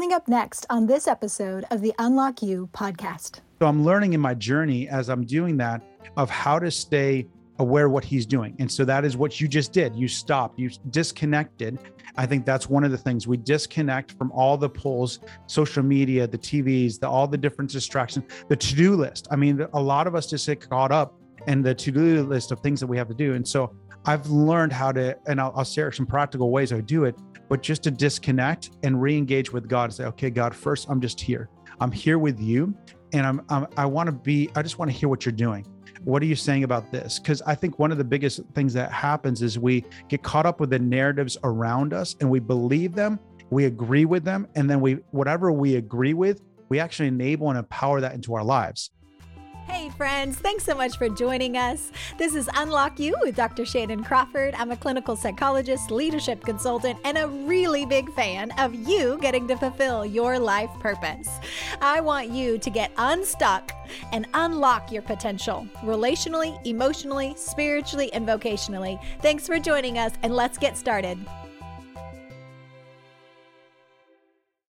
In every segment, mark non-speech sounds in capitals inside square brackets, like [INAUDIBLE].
Coming up next on this episode of the Unlock You podcast. So I'm learning in my journey as I'm doing that of how to stay aware what he's doing. And so that is what you just did. You stopped, you disconnected. I think that's one of the things we disconnect from all the pulls, social media, the TVs, the, all the different distractions, the to do list. I mean, a lot of us just get caught up in the to do list of things that we have to do. And so I've learned how to, and I'll, I'll share some practical ways I do it, but just to disconnect and re engage with God and say, okay, God, first, I'm just here. I'm here with you. And I'm, I'm I want to be, I just want to hear what you're doing what are you saying about this? Because I think one of the biggest things that happens is we get caught up with the narratives around us and we believe them, we agree with them, and then we, whatever we agree with, we actually enable and empower that into our lives. Hey, friends, thanks so much for joining us. This is Unlock You with Dr. Shannon Crawford. I'm a clinical psychologist, leadership consultant, and a really big fan of you getting to fulfill your life purpose. I want you to get unstuck and unlock your potential relationally, emotionally, spiritually, and vocationally. Thanks for joining us, and let's get started.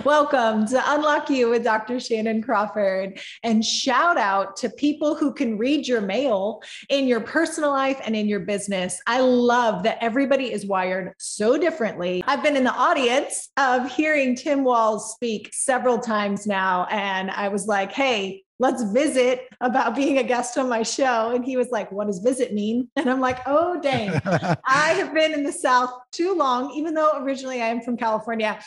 Welcome to Unlock You with Dr. Shannon Crawford. And shout out to people who can read your mail in your personal life and in your business. I love that everybody is wired so differently. I've been in the audience of hearing Tim Walls speak several times now, and I was like, hey, let's visit about being a guest on my show. And he was like, what does visit mean? And I'm like, oh, dang. [LAUGHS] I have been in the South too long, even though originally I am from California.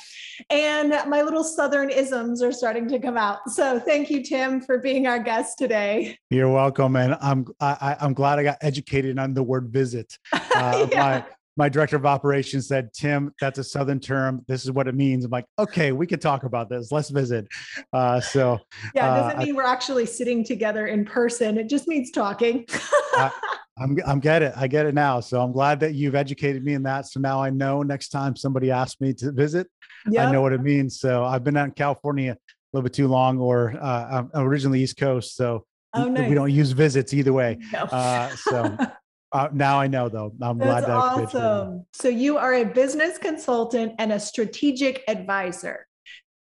And my little Southern isms are starting to come out. So thank you, Tim, for being our guest today. You're welcome. And I'm, I, I'm glad I got educated on the word visit. [LAUGHS] Uh, yeah. my, my director of operations said, Tim, that's a Southern term. This is what it means. I'm like, okay, we can talk about this. Let's visit. Uh, so, yeah, it doesn't uh, mean we're actually sitting together in person. It just means talking. I, [LAUGHS] I'm, I'm get it. I get it now. So I'm glad that you've educated me in that. So now I know next time somebody asks me to visit, yep. I know what it means. So I've been out in California a little bit too long, or uh, I'm originally East Coast. So oh, nice. we don't use visits either way. No. Uh, so [LAUGHS] Uh, now I know though. I'm That's glad that awesome. So you are a business consultant and a strategic advisor.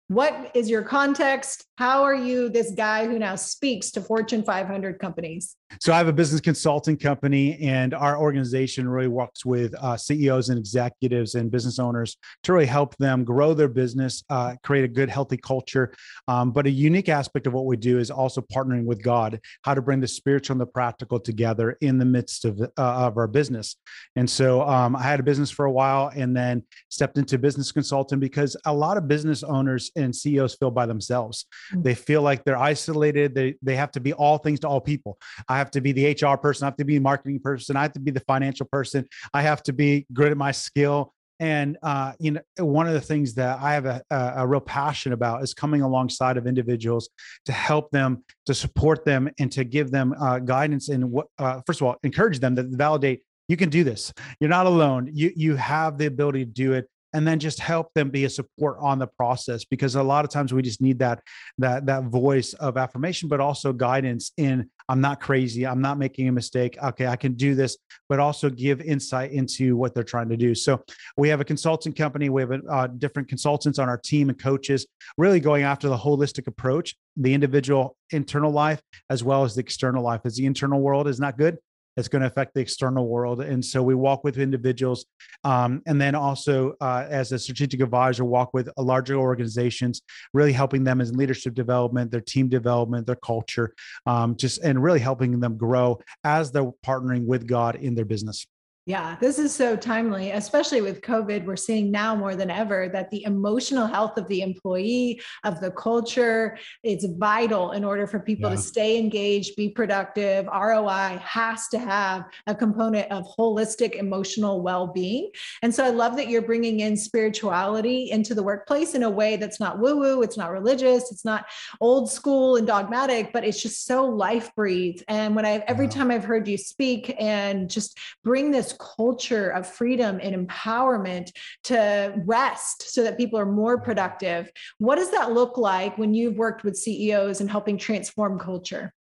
What is your context? How are you this guy who now speaks to Fortune 500 companies? So I have a business consulting company, and our organization really works with uh, CEOs and executives and business owners to really help them grow their business, uh, create a good, healthy culture. Um, but a unique aspect of what we do is also partnering with God, how to bring the spiritual and the practical together in the midst of, uh, of our business. And so um, I had a business for a while, and then stepped into business consulting because a lot of business owners and CEOs feel by themselves. Mm. They feel like they're isolated. They they have to be all things to all people. I have to be the HR person. I have to be the marketing person. I have to be the financial person. I have to be good at my skill. And uh, you know, one of the things that I have a, a, real passion about is coming alongside of individuals to help them, to support them, and to give them uh, guidance and. Uh, first of all, encourage them to validate you can do this. You're not alone. You you have the ability to do it and then just help them be a support on the process because a lot of times we just need that that that voice of affirmation but also guidance in i'm not crazy i'm not making a mistake okay i can do this but also give insight into what they're trying to do. So we have a consulting company we have a, uh, different consultants on our team and coaches really going after the holistic approach the individual internal life as well as the external life as the internal world is not good it's going to affect the external world. And so we walk with individuals, um, and then also uh, as a strategic advisor, walk with larger organizations, really helping them in leadership development, their team development, their culture, um, just and really helping them grow as they're partnering with God in their business. Yeah, this is so timely, especially with COVID. We're seeing now more than ever that the emotional health of the employee, of the culture, it's vital in order for people yeah. to stay engaged, be productive. ROI has to have a component of holistic emotional well being. And so I love that you're bringing in spirituality into the workplace in a way that's not woo woo, it's not religious, it's not old school and dogmatic, but it's just so life breathed. And when I, every yeah. time I've heard you speak and just bring this culture of freedom and empowerment to rest so that people are more productive. What does that look like when you've worked with CEOs and helping transform culture?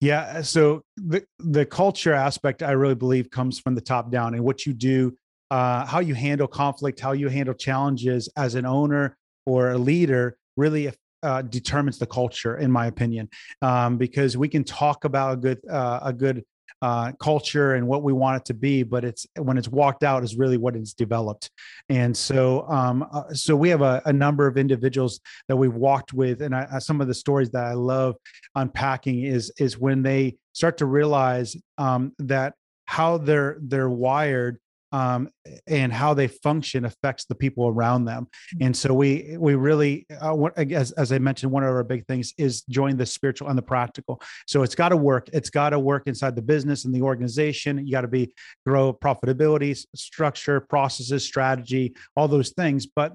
Yeah, so the the culture aspect I really believe comes from the top down and what you do uh, how you handle conflict, how you handle challenges as an owner, or a leader really uh, determines the culture, in my opinion, um, because we can talk about a good uh, a good uh, culture and what we want it to be, but it's when it's walked out is really what it's developed. And so, um, uh, so we have a, a, number of individuals that we've walked with, and I, some of the stories that I love unpacking is is when they start to realize um, that how they're they're wired um, and how they function affects the people around them. Mm-hmm. And so we we really, uh, as as I mentioned, one of our big things is join the spiritual and the practical. So it's got to work. It's got to work inside the business and the organization. You got to be grow profitability, structure, processes, strategy, all those things. But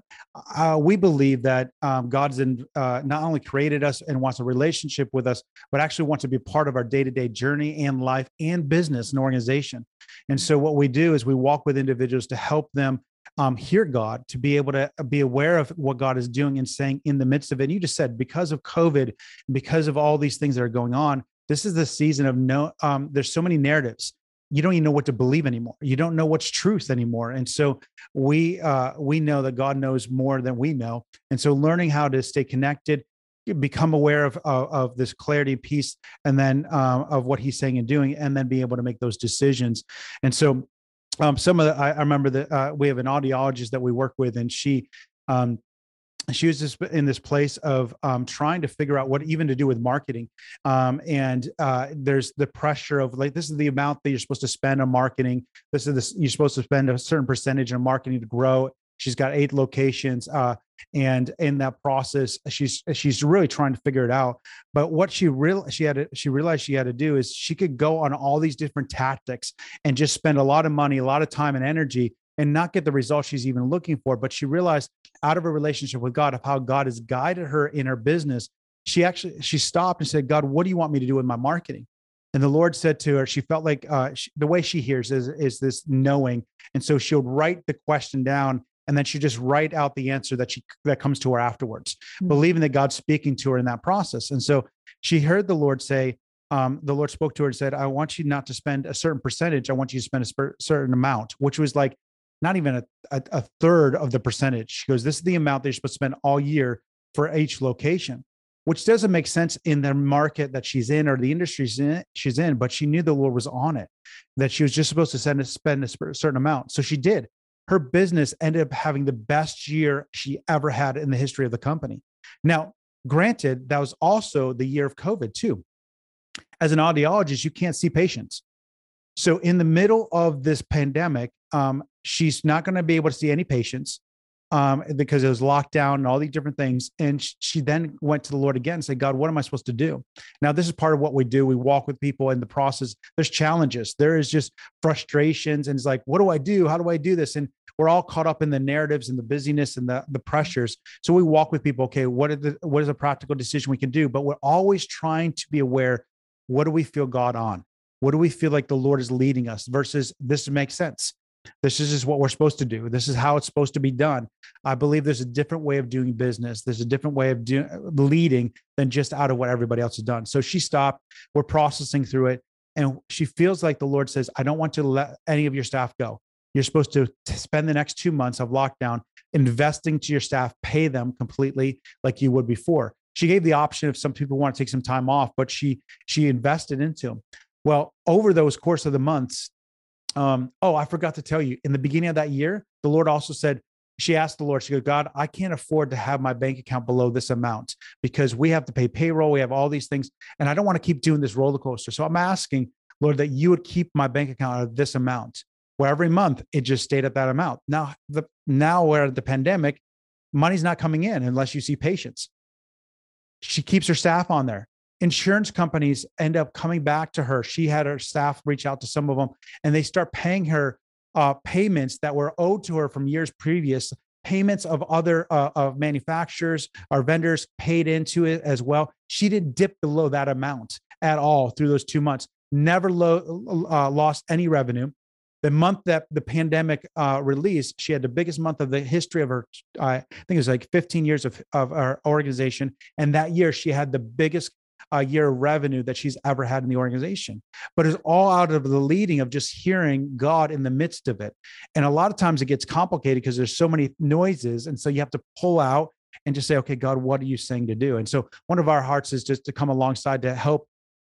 uh, we believe that um, God's in, uh, not only created us and wants a relationship with us, but actually wants to be part of our day to day journey and life and business and organization. And so what we do is we walk with individuals to help them um, hear God, to be able to be aware of what God is doing and saying in the midst of it. And you just said because of COVID, because of all these things that are going on, this is the season of no. Um, there's so many narratives. You don't even know what to believe anymore. You don't know what's truth anymore. And so we uh, we know that God knows more than we know. And so learning how to stay connected, become aware of, of, of this clarity piece and then um, of what he's saying and doing and then be able to make those decisions and so um, some of the i, I remember that uh, we have an audiologist that we work with and she um, she was just in this place of um, trying to figure out what even to do with marketing. Um, and uh, there's the pressure of like this is the amount that you're supposed to spend on marketing. This is this you're supposed to spend a certain percentage on marketing to grow She's got eight locations, uh, and in that process, she's she's really trying to figure it out. But what she real she had to, she realized she had to do is she could go on all these different tactics and just spend a lot of money, a lot of time and energy, and not get the results she's even looking for. But she realized out of a relationship with God of how God has guided her in her business, she actually she stopped and said, "God, what do you want me to do with my marketing?" And the Lord said to her, she felt like uh, she, the way she hears is, is this knowing. And so she'll write the question down and then she just write out the answer that she that comes to her afterwards mm-hmm. believing that god's speaking to her in that process. And so she heard the lord say um, the lord spoke to her and said i want you not to spend a certain percentage. I want you to spend a sp- certain amount which was like not even a, a, a third of the percentage. She goes this is the amount that you're supposed to spend all year for each location which doesn't make sense in the market that she's in or the industry she's in, she's in but she knew the lord was on it that she was just supposed to send a, spend a certain amount. So she did her business ended up having the best year she ever had in the history of the company. Now, granted, that was also the year of COVID too. As an audiologist, you can't see patients. So, in the middle of this pandemic, um, she's not going to be able to see any patients um, because it was locked down and all these different things. And she then went to the Lord again and said, God, what am I supposed to do? Now, this is part of what we do. We walk with people in the process. There's challenges, there is just frustrations. And it's like, what do I do? How do I do this? And we're all caught up in the narratives and the busyness and the, the pressures. So we walk with people, okay, what, are the, what is a practical decision we can do? But we're always trying to be aware what do we feel God on? What do we feel like the Lord is leading us versus this makes sense? This is just what we're supposed to do. This is how it's supposed to be done. I believe there's a different way of doing business. There's a different way of doing leading than just out of what everybody else has done. So she stopped. We're processing through it. And she feels like the Lord says, I don't want to let any of your staff go. You're supposed to spend the next two months of lockdown investing to your staff, pay them completely like you would before. She gave the option if some people want to take some time off, but she she invested into them. Well, over those course of the months, um, oh, I forgot to tell you, in the beginning of that year, the Lord also said, she asked the Lord, she goes, God, I can't afford to have my bank account below this amount because we have to pay payroll. We have all these things. And I don't want to keep doing this roller coaster. So I'm asking, Lord, that you would keep my bank account at this amount where every month it just stayed at that amount. Now, the now we're at the pandemic, money's not coming in unless you see patients. She keeps her staff on there insurance companies end up coming back to her. She had her staff reach out to some of them and they start paying her uh, payments that were owed to her from years previous. Payments of other uh, of manufacturers or vendors paid into it as well. She didn't dip below that amount at all through those two months. Never lo- uh, lost any revenue. The month that the pandemic uh, released, she had the biggest month of the history of her. I think it was like 15 years of, of our organization. And that year, she had the biggest a year of revenue that she's ever had in the organization. But it's all out of the leading of just hearing God in the midst of it. And a lot of times it gets complicated because there's so many noises. And so you have to pull out and just say, okay, God, what are you saying to do? And so one of our hearts is just to come alongside to help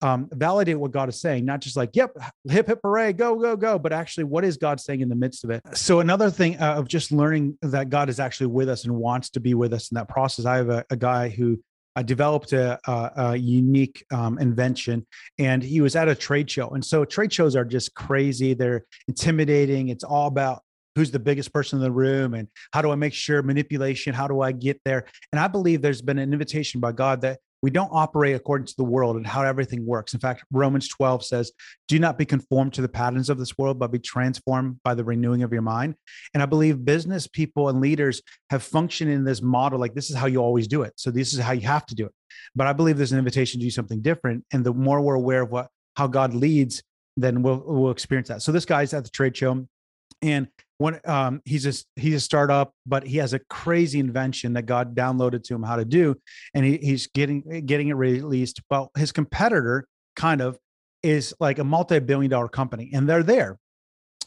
um, validate what God is saying, not just like, yep, hip, hip, hooray, go, go, go, but actually, what is God saying in the midst of it? So, another thing uh, of just learning that God is actually with us and wants to be with us in that process. I have a, a guy who uh, developed a, a, a unique um, invention and he was at a trade show. And so, trade shows are just crazy, they're intimidating. It's all about who's the biggest person in the room and how do I make sure manipulation, how do I get there? And I believe there's been an invitation by God that we don't operate according to the world and how everything works. In fact, Romans 12 says, Do not be conformed to the patterns of this world, but be transformed by the renewing of your mind. And I believe business people and leaders have functioned in this model like this is how you always do it. So this is how you have to do it. But I believe there's an invitation to do something different. And the more we're aware of what how God leads, then we'll we'll experience that. So this guy's at the trade show and when um, he's a he's a startup, but he has a crazy invention that God downloaded to him how to do, and he, he's getting getting it released. But his competitor kind of is like a multi-billion dollar company, and they're there,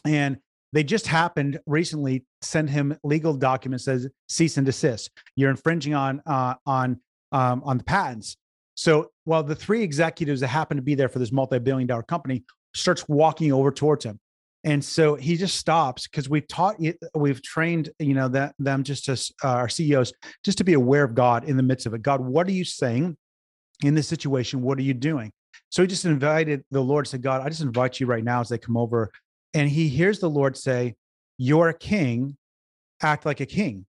and they just happened recently send him legal documents says cease and desist. You're infringing on uh, on um, on the patents. So while the three executives that happen to be there for this multi-billion dollar company starts walking over towards him and so he just stops because we've taught we've trained you know that them just to uh, our ceos just to be aware of god in the midst of it. God what are you saying in this situation? What are you doing? So he just invited the lord said god i just invite you right now as they come over. And he hears the lord say you're a king act like a king.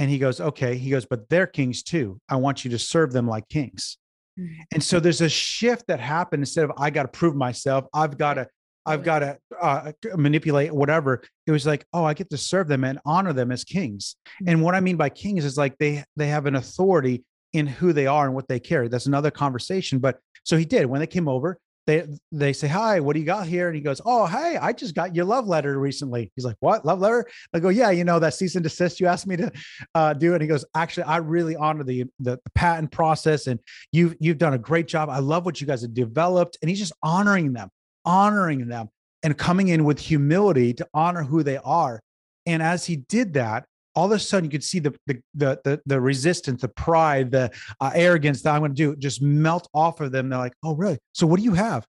And he goes okay. He goes but they're kings too. I want you to serve them like kings. Mm. and so there's a shift that happened. Instead of I got to prove myself, I've got to I've got to uh, manipulate whatever. It was like, oh, I get to serve them and honor them as kings. Mm-hmm. And what I mean by kings is like they they have an authority in who they are and what they carry. That's another conversation. But so he did when they came over. They they say hi. What do you got here? And he goes, oh hey, I just got your love letter recently. He's like, what love letter? I go, yeah, you know that cease and desist you asked me to uh, do. And he goes, actually, I really honor the, the the patent process, and you've you've done a great job. I love what you guys have developed. And he's just honoring them honoring them and coming in with humility to honor who they are. And as he did that, all of a sudden you could see the the the the, the resistance, the pride, the uh, arrogance that I'm going to do just melt off of them. They're like, "Oh, really? So what do you have?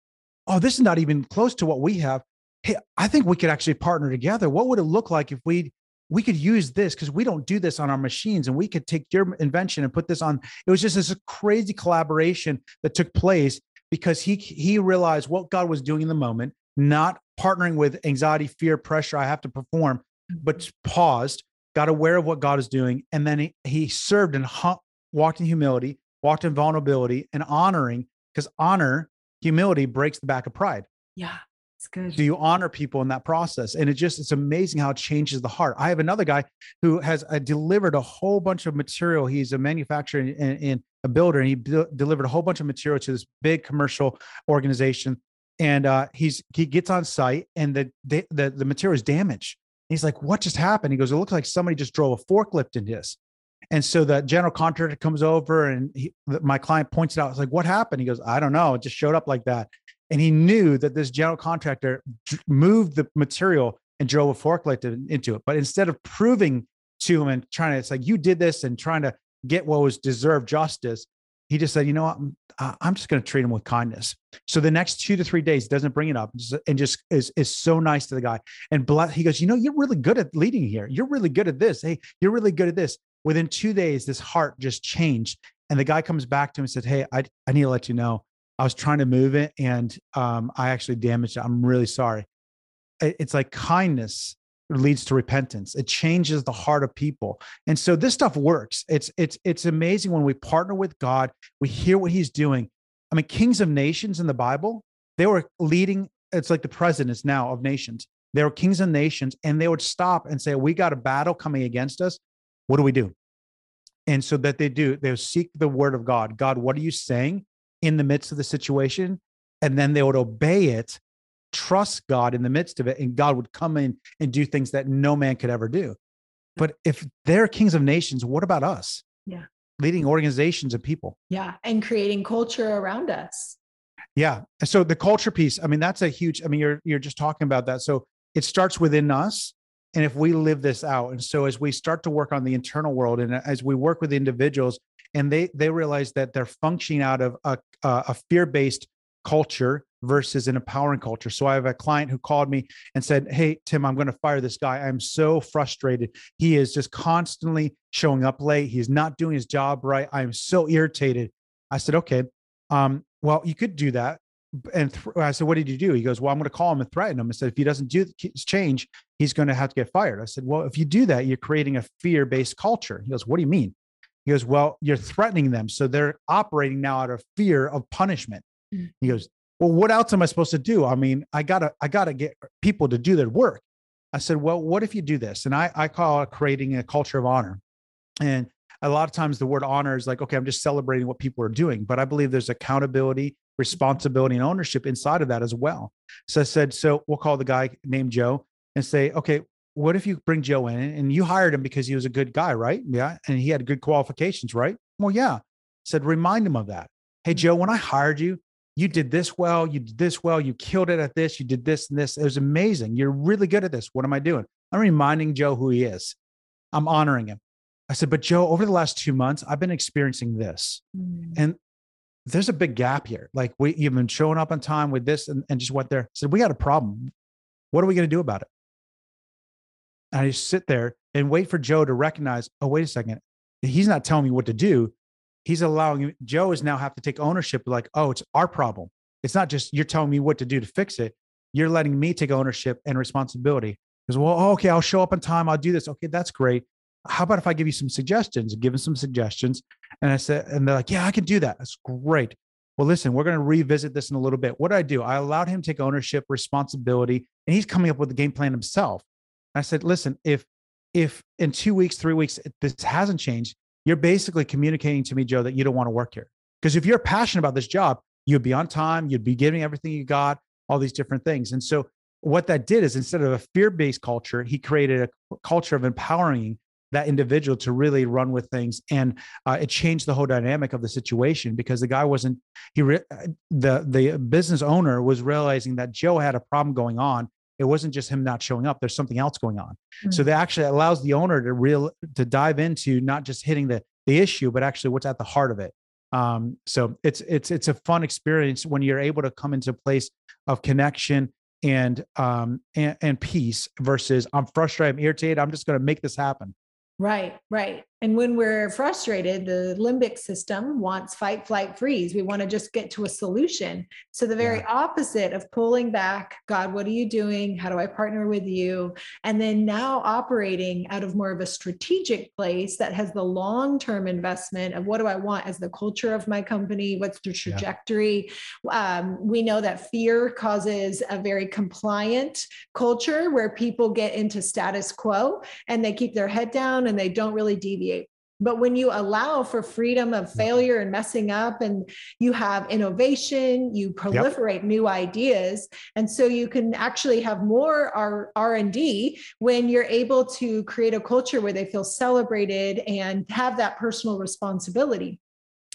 Oh, this is not even close to what we have. Hey, I think we could actually partner together. What would it look like if we we could use this because we don't do this on our machines and we could take your invention and put this on it was just this crazy collaboration that took place because he he realized what God was doing in the moment, not partnering with anxiety, fear, pressure. I have to perform, but paused, got aware of what God is doing, and then he, he served and walked in humility, walked in vulnerability, and honoring because honor, humility breaks the back of pride. Yeah. It's good. Do you honor people in that process? And it just, it's amazing how it changes the heart. I have another guy who has uh, delivered a whole bunch of material. He's a manufacturer in, in a builder, and he de- delivered a whole bunch of material to this big commercial organization. And uh, he's he gets on site, and the the the, the material is damaged. he's like, "What just happened?" He goes, "It looks like somebody just drove a forklift into this." And so the general contractor comes over, and he, my client points it out. It's like, "What happened?" He goes, "I don't know. It just showed up like that." And he knew that this general contractor moved the material and drove a forklift into it. But instead of proving to him and trying to, it's like you did this and trying to get what was deserved justice. He just said, you know what, I'm, I'm just going to treat him with kindness. So the next two to three days, doesn't bring it up and just is, is so nice to the guy. And bless, he goes, you know, you're really good at leading here. You're really good at this. Hey, you're really good at this. Within two days, this heart just changed. And the guy comes back to him and said, Hey, I, I need to let you know, I was trying to move it and um, I actually damaged it. I'm really sorry. It's like kindness leads to repentance. It changes the heart of people. And so this stuff works. It's it's it's amazing when we partner with god we hear what he's doing. I mean kings of nations in the bible they were leading it's like the presidents now of nations. They were kings of nations and they would stop and say we got a battle coming against us. What do we do? And so that they do they would seek the word of god. God what are you saying in the midst of the situation? And then they would obey it trust God in the midst of it, and God would come in and do things that no man could ever do. But if they're kings of nations, what about us? Yeah. Leading organizations and people. Yeah. And creating culture around us. Yeah. So the culture piece, I mean, that's a huge, I mean, you're you're just talking about that. So it starts within us and if we live this out and so as we start to work on the internal world and as we work with individuals and they they realize that they're functioning out of a, a fear-based culture versus an empowering culture. So I have a client who called me and said, Hey, Tim, I'm going to fire this guy. I'm so frustrated. He is just constantly showing up late. He's not doing his job right. I'm so irritated. I said, Okay, um, well, you could do that. And th- I said, What did you do? He goes, Well, I'm going to call him and threaten him. I said, If he doesn't do change, he's going to have to get fired. I said, Well, if you do that, you're creating a fear based culture. He goes, What do you mean? He goes, Well, you're threatening them. So they're operating now out of fear of punishment. Mm-hmm. He goes, well, what else am I supposed to do? I mean, I gotta, I gotta get people to do their work. I said, well, what if you do this? And I, I call it creating a culture of honor. And a lot of times the word honor is like, okay, I'm just celebrating what people are doing. But I believe there's accountability, responsibility, and ownership inside of that as well. So I said, so we'll call the guy named Joe and say, okay, what if you bring Joe in and you hired him because he was a good guy, right? Yeah. And he had good qualifications, right? Well, yeah. I said, remind him of that. Hey, Joe, when I hired you, you did this well, you did this well, you killed it at this, you did this and this. It was amazing. You're really good at this. What am I doing? I'm reminding Joe who he is. I'm honoring him. I said, but Joe, over the last two months, I've been experiencing this. Mm. And there's a big gap here. Like we you've been showing up on time with this and, and just went there. I said, we got a problem. What are we going to do about it? And I just sit there and wait for Joe to recognize, oh, wait a second. He's not telling me what to do he's allowing Joe is now have to take ownership like, oh, it's our problem. It's not just you're telling me what to do to fix it. You're letting me take ownership and responsibility. Because, well, oh, okay, I'll show up on time. I'll do this. Okay, that's great. How about if I give you some suggestions? Give him some suggestions. And I said, and they're like, yeah, I can do that. That's great. Well, listen, we're going to revisit this in a little bit. What did I do? I allowed him to take ownership, responsibility, and he's coming up with the game plan himself. I said, listen, if if in two weeks, three weeks, this hasn't changed, you're basically communicating to me, Joe, that you don't want to work here. Because if you're passionate about this job, you'd be on time, you'd be giving everything you got, all these different things. And so what that did is instead of a fear-based culture, he created a culture of empowering that individual to really run with things and uh, it changed the whole dynamic of the situation because the guy wasn't he re- the the business owner was realizing that joe had a problem going on it wasn't just him not showing up there's something else going on. Mm-hmm. so that actually allows the owner to real to dive into not just hitting the the issue but actually what's at the heart of it. Um, so it's it's it's a fun experience when you're able to come into a place of connection and um and, and peace versus i'm frustrated i'm irritated i'm just going to make this happen. Right right and when we're frustrated, the limbic system wants fight, flight, freeze. We want to just get to a solution. So, the very yeah. opposite of pulling back, God, what are you doing? How do I partner with you? And then now operating out of more of a strategic place that has the long term investment of what do I want as the culture of my company? What's the trajectory? Yeah. Um, we know that fear causes a very compliant culture where people get into status quo and they keep their head down and they don't really deviate but when you allow for freedom of failure and messing up and you have innovation you proliferate yep. new ideas. And so you can actually have more R- r&d when you're able to create a culture where they feel celebrated and have that personal responsibility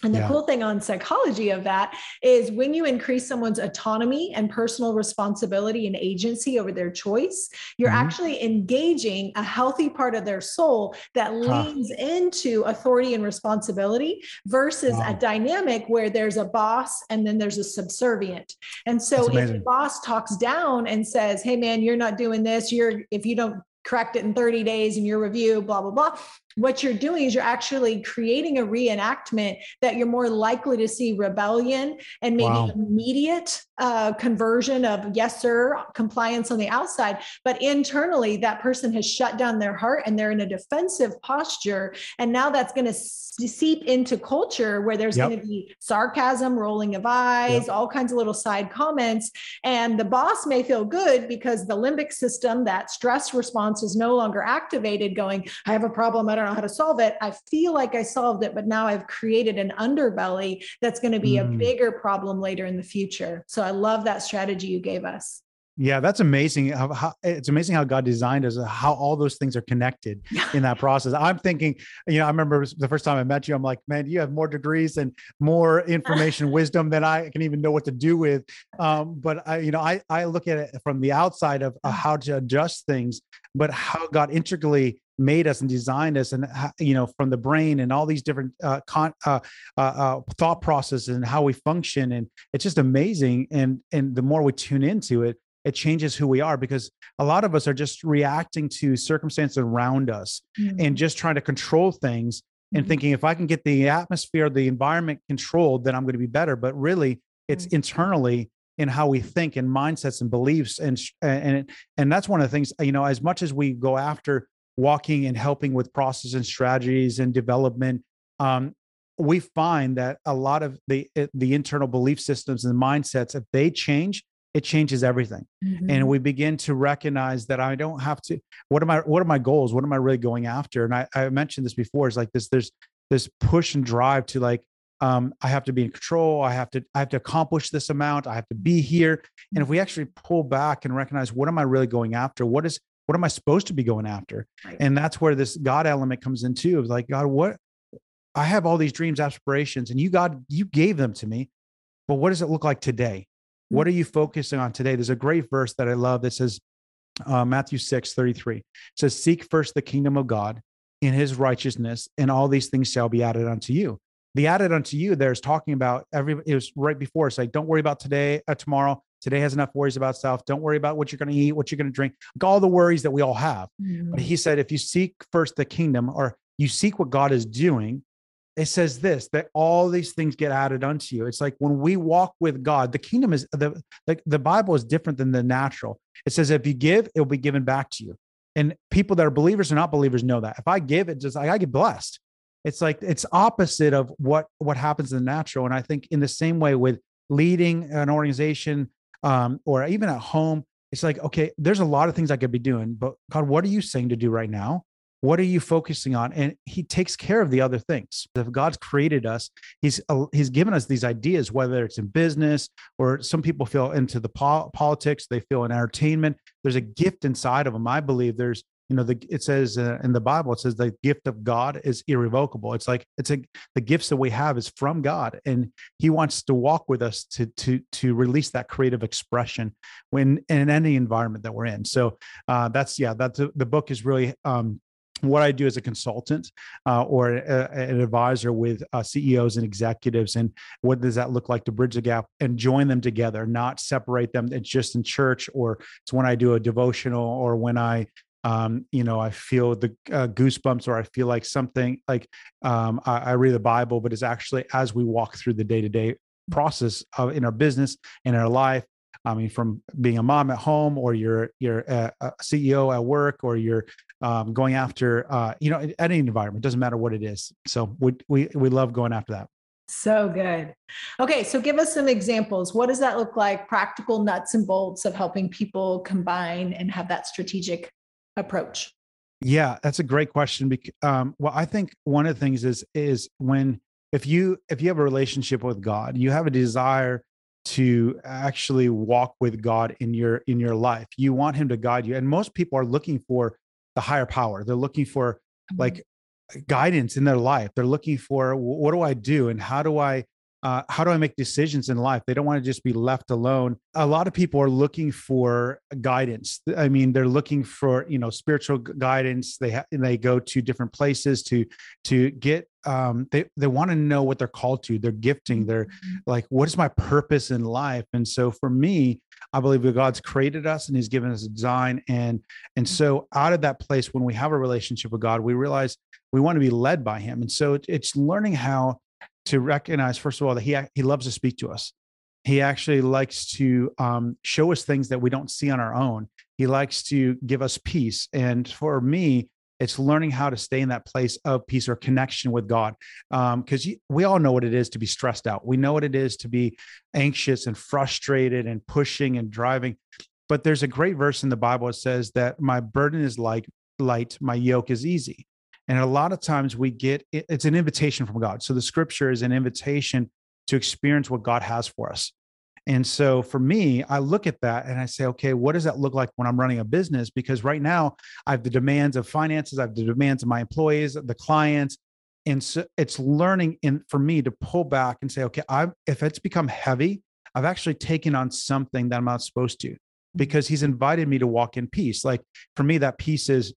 and the yeah. cool thing on psychology of that is when you increase someone's autonomy and personal responsibility and agency over their choice, you're mm-hmm. actually engaging a healthy part of their soul that leans into authority and responsibility versus wow. a dynamic where there's a boss and then there's a subservient. And so if the boss talks down and says, Hey man, you're not doing this, you're if you don't correct it in 30 days in your review, blah, blah, blah what you're doing is you're actually creating a reenactment that you're more likely to see rebellion and maybe wow. immediate uh, conversion of yes sir compliance on the outside but internally that person has shut down their heart and they're in a defensive posture and now that's going to seep into culture where there's yep. going to be sarcasm rolling of eyes yep. all kinds of little side comments and the boss may feel good because the limbic system that stress response is no longer activated going i have a problem i don't how to solve it. I feel like I solved it, but now I've created an underbelly that's going to be mm. a bigger problem later in the future. So I love that strategy you gave us. Yeah, that's amazing. How, how, it's amazing how God designed us, how all those things are connected [LAUGHS] in that process. I'm thinking, you know, I remember the first time I met you, I'm like, man, you have more degrees and more information, [LAUGHS] wisdom than I can even know what to do with. Um, but I, you know, I I look at it from the outside of uh, how to adjust things, but how God integrally made us and designed us and you know from the brain and all these different uh, con, uh, uh, uh, thought processes and how we function and it's just amazing and and the more we tune into it it changes who we are because a lot of us are just reacting to circumstances around us mm-hmm. and just trying to control things and mm-hmm. thinking if I can get the atmosphere, the environment controlled, then I'm going to be better. But really, it's mm-hmm. internally in how we think and mindsets and beliefs and and and that's one of the things you know as much as we go after walking and helping with process and strategies and development um, we find that a lot of the the internal belief systems and mindsets if they change it changes everything. Mm-hmm. and we begin to recognize that i don't have to what am i what are my goals? What am i really going after? And i, I mentioned this before it's like this there's this push and drive to like um, i have to be in control i have to i have to accomplish this amount i have to be here. And if we actually pull back and recognize what am i really going after? What is what am i supposed to be going after right. and that's where this god element comes in too of like god what i have all these dreams aspirations and you god you gave them to me but what does it look like today what are you focusing on today? There's a great verse that I love that says, uh, Matthew 6 33 says, Seek first the kingdom of God in his righteousness, and all these things shall be added unto you. The added unto you there is talking about every, it was right before. It's like, don't worry about today, uh, tomorrow. Today has enough worries about stuff. Don't worry about what you're going to eat, what you're going to drink, like all the worries that we all have. Mm-hmm. But he said, if you seek first the kingdom or you seek what God is doing, it says this that all these things get added unto you. It's like when we walk with god the kingdom is the like the bible is different than the natural. It says if you give it will be given back to you. And people that are believers or not believers know that. If i give it just like i get blessed. It's like it's opposite of what what happens in the natural. And i think in the same way with leading an organization um, or even at home it's like okay there's a lot of things i could be doing but god what are you saying to do right now? What are you focusing on? And he takes care of the other things. If god's created us he's uh, he's given us these ideas whether it's in business or some people feel into the po- politics they feel in entertainment there's a gift inside of them i believe there's you know the it says uh, in the bible it says the gift of god is irrevocable it's like it's a the gifts that we have is from god and he wants to walk with us to to to release that creative expression when in any environment that we're in so uh, that's yeah that's the book is really um what I do as a consultant uh, or a, an advisor with uh, CEOs and executives, and what does that look like to bridge the gap and join them together, not separate them. It's just in church, or it's when I do a devotional, or when I, um, you know, I feel the uh, goosebumps, or I feel like something like um, I, I read the Bible, but it's actually as we walk through the day to day process of in our business in our life I mean, from being a mom at home, or you're you're a, CEO at work, or you're um, going after, uh, you know, any environment doesn't matter what it is. So we we we love going after that. So good. Okay, so give us some examples. What does that look like? Practical nuts and bolts of helping people combine and have that strategic approach. Yeah, that's a great question. Um, well, I think one of the things is is when if you if you have a relationship with God, you have a desire to actually walk with God in your in your life. You want him to guide you. And most people are looking for the higher power. They're looking for mm-hmm. like guidance in their life. They're looking for what do I do and how do I uh, how do I make decisions in life? They don't want to just be left alone. A lot of people are looking for guidance. I mean, they're looking for you know spiritual guidance. They ha- they go to different places to to get. Um, they they want to know what they're called to. They're gifting. They're mm-hmm. like, what is my purpose in life? And so for me, I believe that God's created us and He's given us a design. And and so out of that place, when we have a relationship with God, we realize we want to be led by Him. And so it's learning how to recognize first of all that he he loves to speak to us. He actually likes to um, show us things that we don't see on our own. He likes to give us peace. And for me it's learning how to stay in that place of peace or connection with god because um, we all know what it is to be stressed out. We know what it is to be anxious and frustrated and pushing and driving. But there's a great verse in the bible that says that my burden is like light my yoke is easy and a lot of times we get it's an invitation from God. So the scripture is an invitation to experience what God has for us. And so for me, I look at that and I say, okay, what does that look like when I'm running a business? Because right now I have the demands of finances, I have the demands of my employees, the clients. And so it's learning in for me to pull back and say, okay, I if it's become heavy, I've actually taken on something that I'm not supposed to because he's invited me to walk in peace. Like for me, that peace is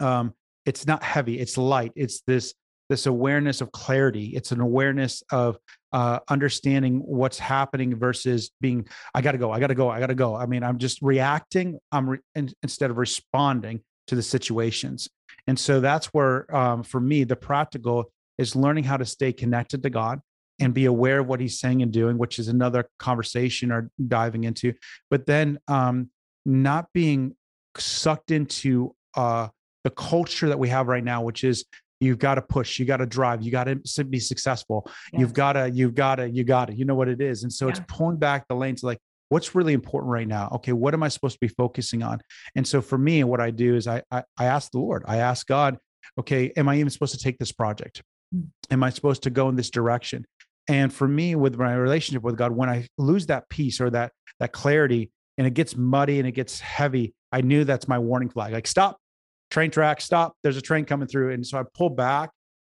um it's not heavy, it's light. It's this this awareness of clarity. It's an awareness of uh, understanding what's happening versus being, I got to go, I got to go, I got to go. I mean, I'm just reacting. I'm re- in, instead of responding to the situations. And so that's where, um, for me, the practical is learning how to stay connected to God and be aware of what He's saying and doing, which is another conversation or diving into. But then um, not being sucked into uh, the culture that we have right now, which is you've got to push you got to drive you got to be successful. You've got to you've got to you got to you know what it is. And so yeah. it's pulling back the lanes like what's really important right now? Okay what am i supposed to be focusing on? And so for me what i do is i i, I ask the lord. I ask god okay am i even supposed to take this project? Mm. am i supposed to go in this direction? And for me with my relationship with god when i lose that peace or that that clarity and it gets muddy and it gets heavy i knew that's my warning flag. Like stop train track, stop, there's a train coming through. And so I pull back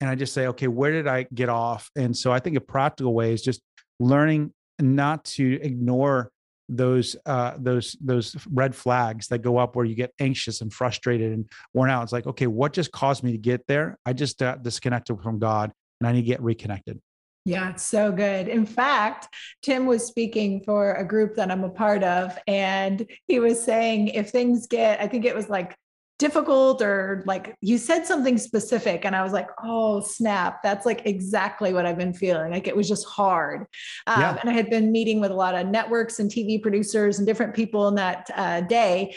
and I just say, okay, where did I get off? And so I think a practical way is just learning not to ignore those uh those those red flags that go up where you get anxious and frustrated and worn out it's like okay what just caused me to get there i just uh, disconnected from god and i need to get reconnected yeah, so good. In fact, Tim was speaking for a group that I'm a part of, and he was saying if things get, I think it was like difficult or like you said something specific and i was like oh snap that's like exactly what i've been feeling. Like it was just hard. Um, yeah. and i had been meeting with a lot of networks and tv producers and different people in that uh, day.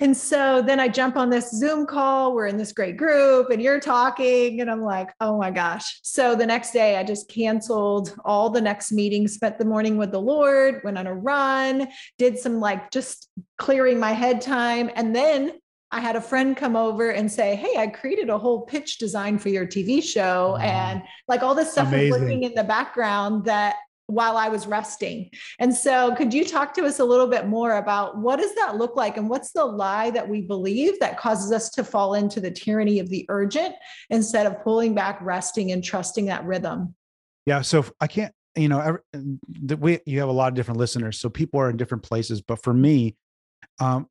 And so then i jump on this zoom call we're in this great group and you're talking and i'm like oh my gosh. So the next day i just canceled all the next meetings spent the morning with the lord went on a run did some like just clearing my head time. And then I had a friend come over and say, Hey, I created a whole pitch design for your TV show. Wow. And like all this stuff Amazing. was working in the background that while I was resting. And so, could you talk to us a little bit more about what does that look like and what's the lie that we believe that causes us to fall into the tyranny of the urgent instead of pulling back, resting, and trusting that rhythm? Yeah. So, I can't, you know, we, you have a lot of different listeners. So, people are in different places. But for me, um,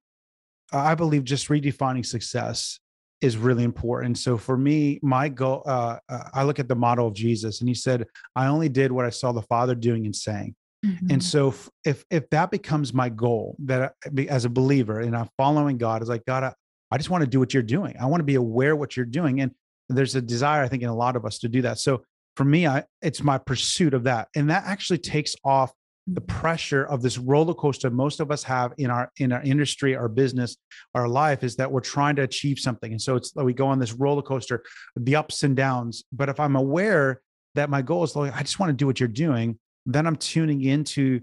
I believe just redefining success is really important. So for me, my goal, uh, uh, I look at the model of Jesus, and he said, "I only did what I saw the Father doing and saying." Mm-hmm. And so if if that becomes my goal, that as a believer and I'm following God, is like God, I, I just want to do what you're doing. I want to be aware what you're doing, and there's a desire, I think, in a lot of us to do that. So for me, I, it's my pursuit of that, and that actually takes off the pressure of this roller coaster most of us have in our in our industry our business our life is that we're trying to achieve something. And so it's like we go on this roller coaster the ups and downs. But if i'm aware that my goal is like i just want to do what you're doing then i'm tuning into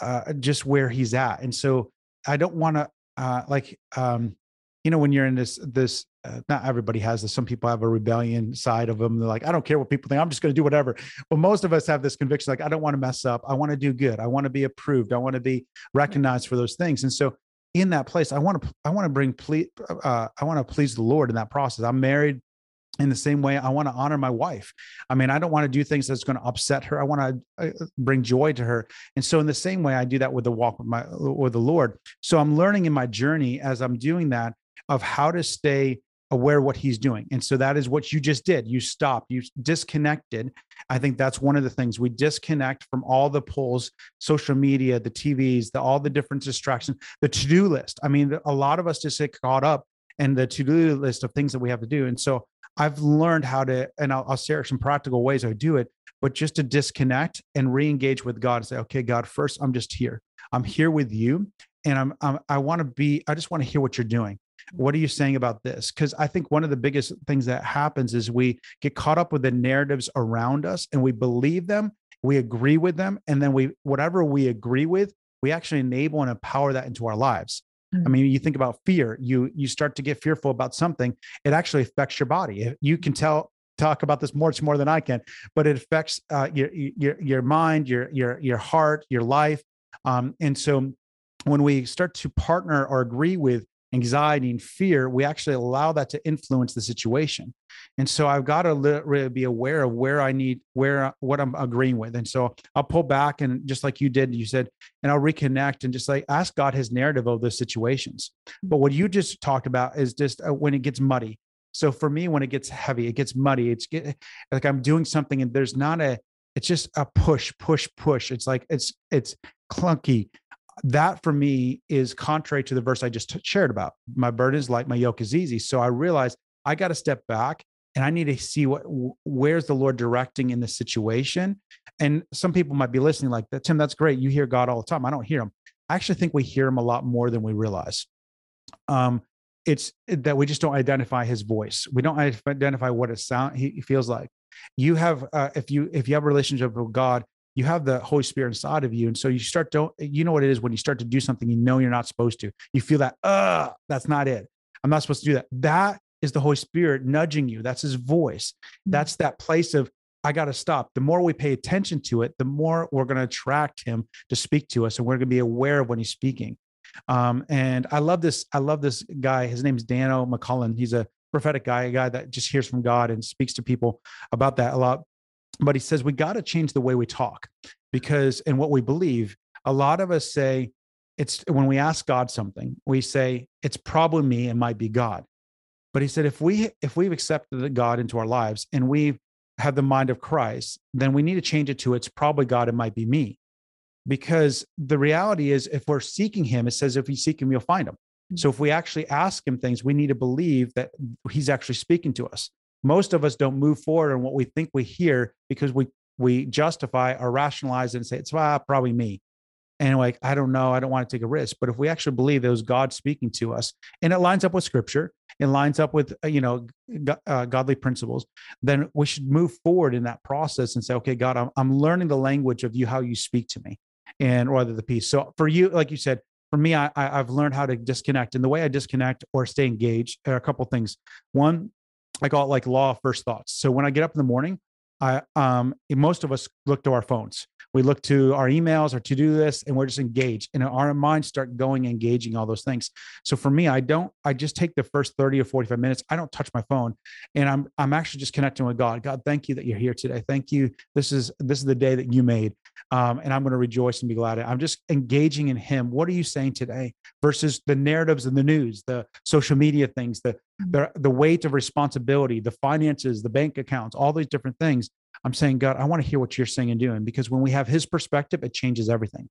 uh, just where he's at. And so i don't want to uh, like um, you know when you're in this this uh, not everybody has this some people have a rebellion side of them they're like i don't care what people think i'm just going to do whatever but most of us have this conviction like i don't want to mess up i want to do good i want to be approved i want to be recognized for those things and so in that place i want to i want to bring ple- uh, i want to please the lord in that process i'm married in the same way i want to honor my wife i mean i don't want to do things that's going to upset her i want to uh, bring joy to her and so in the same way i do that with the walk with my with the lord so i'm learning in my journey as i'm doing that of how to stay aware what he's doing. And so that is what you just did. You stopped, you disconnected. I think that's one of the things we disconnect from all the pulls, social media, the TVs, the, all the different distractions, the to do list. I mean, a lot of us just get caught up in the to do list of things that we have to do. And so I've learned how to, and I'll, I'll share some practical ways I do it, but just to disconnect and re engage with God and say, okay, God, first, I'm just here. I'm here with you. And I'm, I'm I want to be, I just want to hear what you're doing what are you saying about this? Because i think one of the biggest things that happens is we get caught up with the narratives around us and we believe them we agree with them and then we whatever we agree with we actually enable and empower that into our lives. I mm. mean you think about fear you you start to get fearful about something it actually affects your body. You can tell talk about this much more than i can but it affects uh, your your your mind your your your heart your life. Um, and so when we start to partner or agree with anxiety and fear, we actually allow that to influence the situation. And so I've got to really be aware of where I need, where, what I'm agreeing with. And so I'll pull back and just like you did, you said, and I'll reconnect and just like ask God his narrative of those situations. But what you just talked about is just uh, when it gets muddy. So for me, when it gets heavy, it gets muddy. It's get, like I'm doing something and there's not a, it's just a push, push, push. It's like it's it's clunky that for me is contrary to the verse I just shared about. My burden is light, my yoke is easy. So I realized I got to step back and I need to see what where's the Lord directing in the situation. And some people might be listening like that. Tim, that's great. You hear God all the time. I don't hear him. I actually think we hear him a lot more than we realize. Um, it's that we just don't identify his voice. We don't identify what it sound he feels like. You have uh, if you if you have a relationship with God, you have the Holy Spirit inside of you. And so you start to, you know what it is when you start to do something you know you're not supposed to. You feel that, uh, that's not it. I'm not supposed to do that. That is the Holy Spirit nudging you. That's his voice. Mm-hmm. That's that place of, I got to stop. The more we pay attention to it, the more we're going to attract him to speak to us. And we're going to be aware of when he's speaking. Um, and I love this. I love this guy. His name is Dano McCullough. He's a prophetic guy, a guy that just hears from God and speaks to people about that a lot but he says we got to change the way we talk because and what we believe a lot of us say it's when we ask god something we say it's probably me and might be god but he said if we if we've accepted god into our lives and we have the mind of christ then we need to change it to it's probably god it might be me because the reality is if we're seeking him it says if we seek him you'll find him. Mm. So if we actually ask him things we need to believe that he's actually speaking to us most of us don't move forward on what we think we hear because we we justify or rationalize and say it's ah, probably me. And like i don't know. I don't want to take a risk. But if we actually believe it was god speaking to us and it lines up with scripture it lines up with uh, you know uh, godly principles then we should move forward in that process and say okay god I'm, I'm learning the language of you how you speak to me and rather the peace. So for you like you said for me I, i've learned how to disconnect. And the way i disconnect or stay engaged are a couple things. One I call it like law of first thoughts. So when I get up in the morning, I um most of us look to our phones. We look to our emails, our to-do list, and we're just engaged. And our minds start going, engaging all those things. So for me, I don't, I just take the first 30 or 45 minutes. I don't touch my phone. And I'm I'm actually just connecting with God. God, thank you that you're here today. Thank you. This is this is the day that you made. Um, and I'm going to rejoice and be glad. I'm just engaging in Him. What are you saying today? Versus the narratives and the news, the social media things, the the, the weight of responsibility, the finances, the bank accounts, all these different things. I'm saying, God, I want to hear what you're saying and doing because when we have his perspective, it changes everything.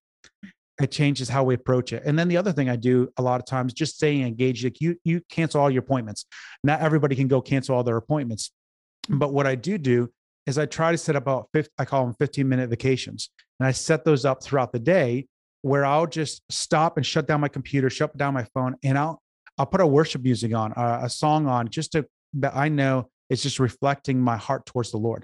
It changes how we approach it. And then the other thing I do a lot of times, just staying engaged, like you, you cancel all your appointments. Not everybody can go cancel all their appointments. But what I do do is I try to set up about 50, I call them 15 minute vacations. And I set those up throughout the day where I'll just stop and shut down my computer, shut down my phone, and I'll I'll put a worship music on, a song on, just to that I know it's just reflecting my heart towards the Lord,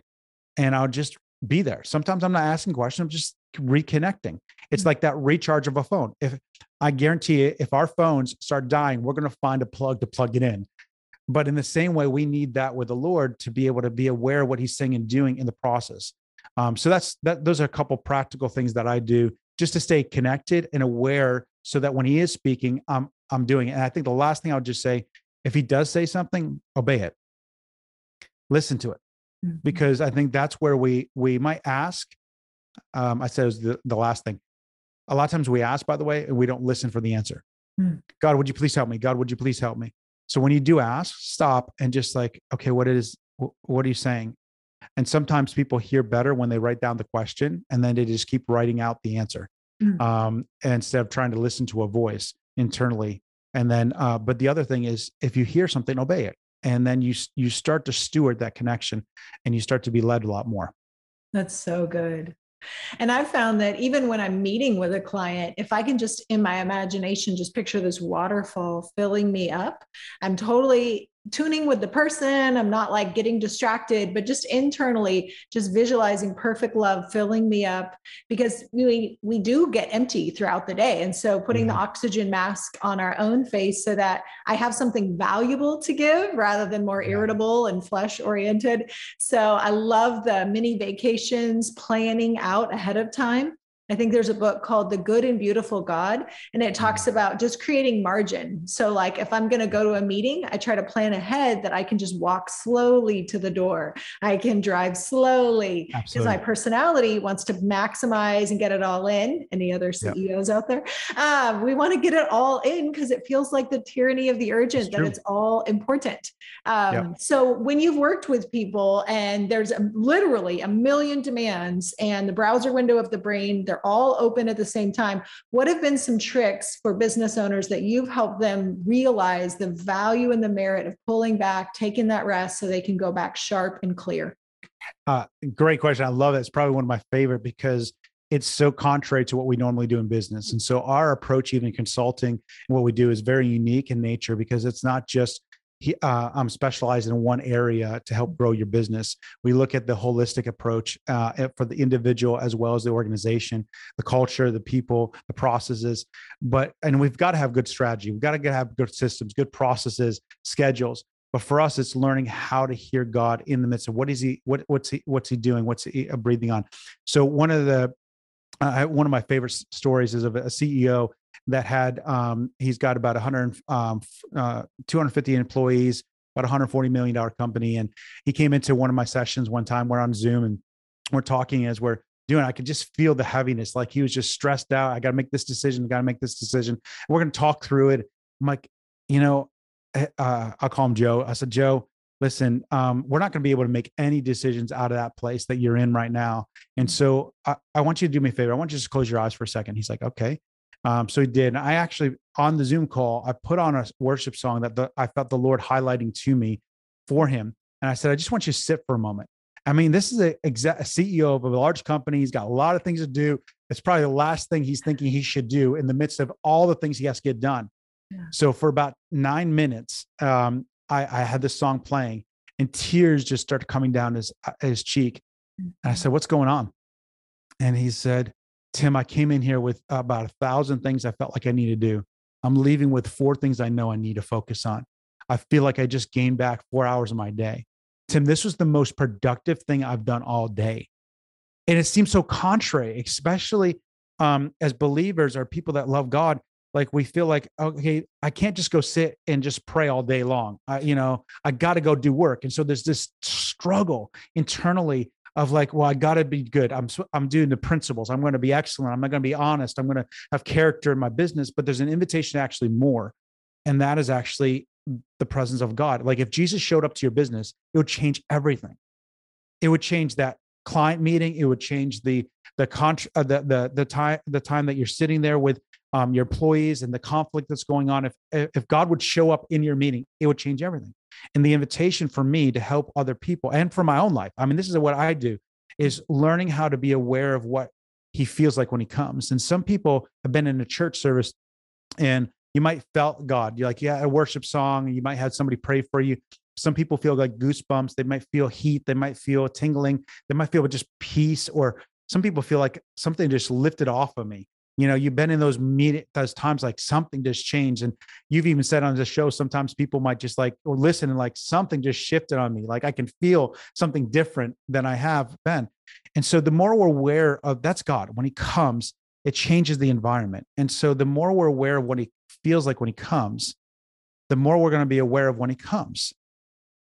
and I'll just be there. Sometimes I'm not asking questions; I'm just reconnecting. It's mm. like that recharge of a phone. If I guarantee you, if our phones start dying, we're going to find a plug to plug it in. But in the same way, we need that with the Lord to be able to be aware of what He's saying and doing in the process. Um, so that's that. Those are a couple practical things that I do just to stay connected and aware, so that when He is speaking, I'm I'm doing it. And I think the last thing I would just say, if he does say something, obey it. Listen to it. Mm-hmm. Because I think that's where we we might ask. Um, I said it was the, the last thing. A lot of times we ask, by the way, and we don't listen for the answer. Mm. God, would you please help me? God, would you please help me? So when you do ask, stop and just like, okay, what is what are you saying? And sometimes people hear better when they write down the question and then they just keep writing out the answer mm. um, instead of trying to listen to a voice internally and then uh, but the other thing is if you hear something obey it and then you you start to steward that connection and you start to be led a lot more. That's so good. And i found that even when i'm meeting with a client if i can just in my imagination just picture this waterfall filling me up i'm totally tuning with the person. I'm not like getting distracted, but just internally, just visualizing perfect love filling me up because we we do get empty throughout the day. And so putting mm-hmm. the oxygen mask on our own face so that I have something valuable to give rather than more irritable and flesh oriented. So I love the mini vacations planning out ahead of time I think there's a book called The Good and Beautiful God, and it talks mm. about just creating margin. So, like, if I'm going to go to a meeting, I try to plan ahead that I can just walk slowly to the door. I can drive slowly because my personality wants to maximize and get it all in. Any other CEOs yep. out there? Um, we want to get it all in because it feels like the tyranny of the urgent that it's all important. Um, yep. So, when you've worked with people and there's a, literally a million demands and the browser window of the brain, they're all open at the same time. What have been some tricks for business owners that you've helped them realize the value and the merit of pulling back, taking that rest so they can go back sharp and clear? Uh, great question. I love it. It's probably one of my favorite because it's so contrary to what we normally do in business. And so our approach, even consulting, what we do is very unique in nature because it's not just he, uh, I'm specialized in one area to help grow your business. We look at the holistic approach uh, for the individual as well as the organization, the culture, the people, the processes. But and we've got to have good strategy. We've got to have good systems, good processes, schedules. But for us, it's learning how to hear God in the midst of what is he, what what's he, what's he doing, what's he uh, breathing on. So one of the uh, one of my favorite stories is of a CEO that had um, he's got about 100 um, uh, 250 employees about 140 million dollar company. And he came into one of my sessions one time we're on zoom and we're talking as we're doing i could just feel the heaviness. Like he was just stressed out. I got to make this decision got to make this decision. And we're to talk through it. I'm like you know eh, uh, i'll call him joe. I said joe listen um, we're not going to be able to make any decisions out of that place that you're in right now. And so I, I want you to do me a favor. I want you to just close your eyes for a second. He's like okay um, so he did. And I actually, on the Zoom call, I put on a worship song that the, I felt the Lord highlighting to me for him. And I said, I just want you to sit for a moment. I mean, this is a, exa- a CEO of a large company. He's got a lot of things to do. It's probably the last thing he's thinking he should do in the midst of all the things he has to get done. Yeah. So for about nine minutes, um, I, I, had this song playing and tears just started coming down his, his cheek. And I said, What's going on? And he said, Tim, I came in here with about a thousand things I felt like I need to do. I'm leaving with four things I know I need to focus on. I feel like I just gained back four hours of my day. Tim, this was the most productive thing I've done all day. And it seems so contrary, especially um, as believers or people that love God. Like we feel like, okay, I can't just go sit and just pray all day long. I, you know, I got to go do work. And so there's this struggle internally of like, well, I got to be good. I'm I'm doing the principles. I'm going to be excellent. I'm not going to be honest. I'm going to have character in my business. But there's an invitation actually more, and that is actually the presence of God. Like if Jesus showed up to your business, it would change everything. It would change that client meeting. It would change the the contra- uh, the the the time the time that you're sitting there with um, your employees and the conflict that's going on. If if God would show up in your meeting, it would change everything and the invitation for me to help other people and for my own life. I mean, this is what I do is learning how to be aware of what he feels like when he comes. And some people have been in a church service and you might felt God. You're like, yeah, a worship song. You might have somebody pray for you. Some people feel like goosebumps. They might feel heat. They might feel tingling. They might feel just peace. Or some people feel like something just lifted off of me you know you've been in those meet those times like something just changed and you've even said on the show sometimes people might just like or listen and like something just shifted on me like i can feel something different than i have been. And so the more we're aware of that's god. When he comes it changes the environment. And so the more we're aware of what he feels like when he comes the more we're going to be aware of when he comes.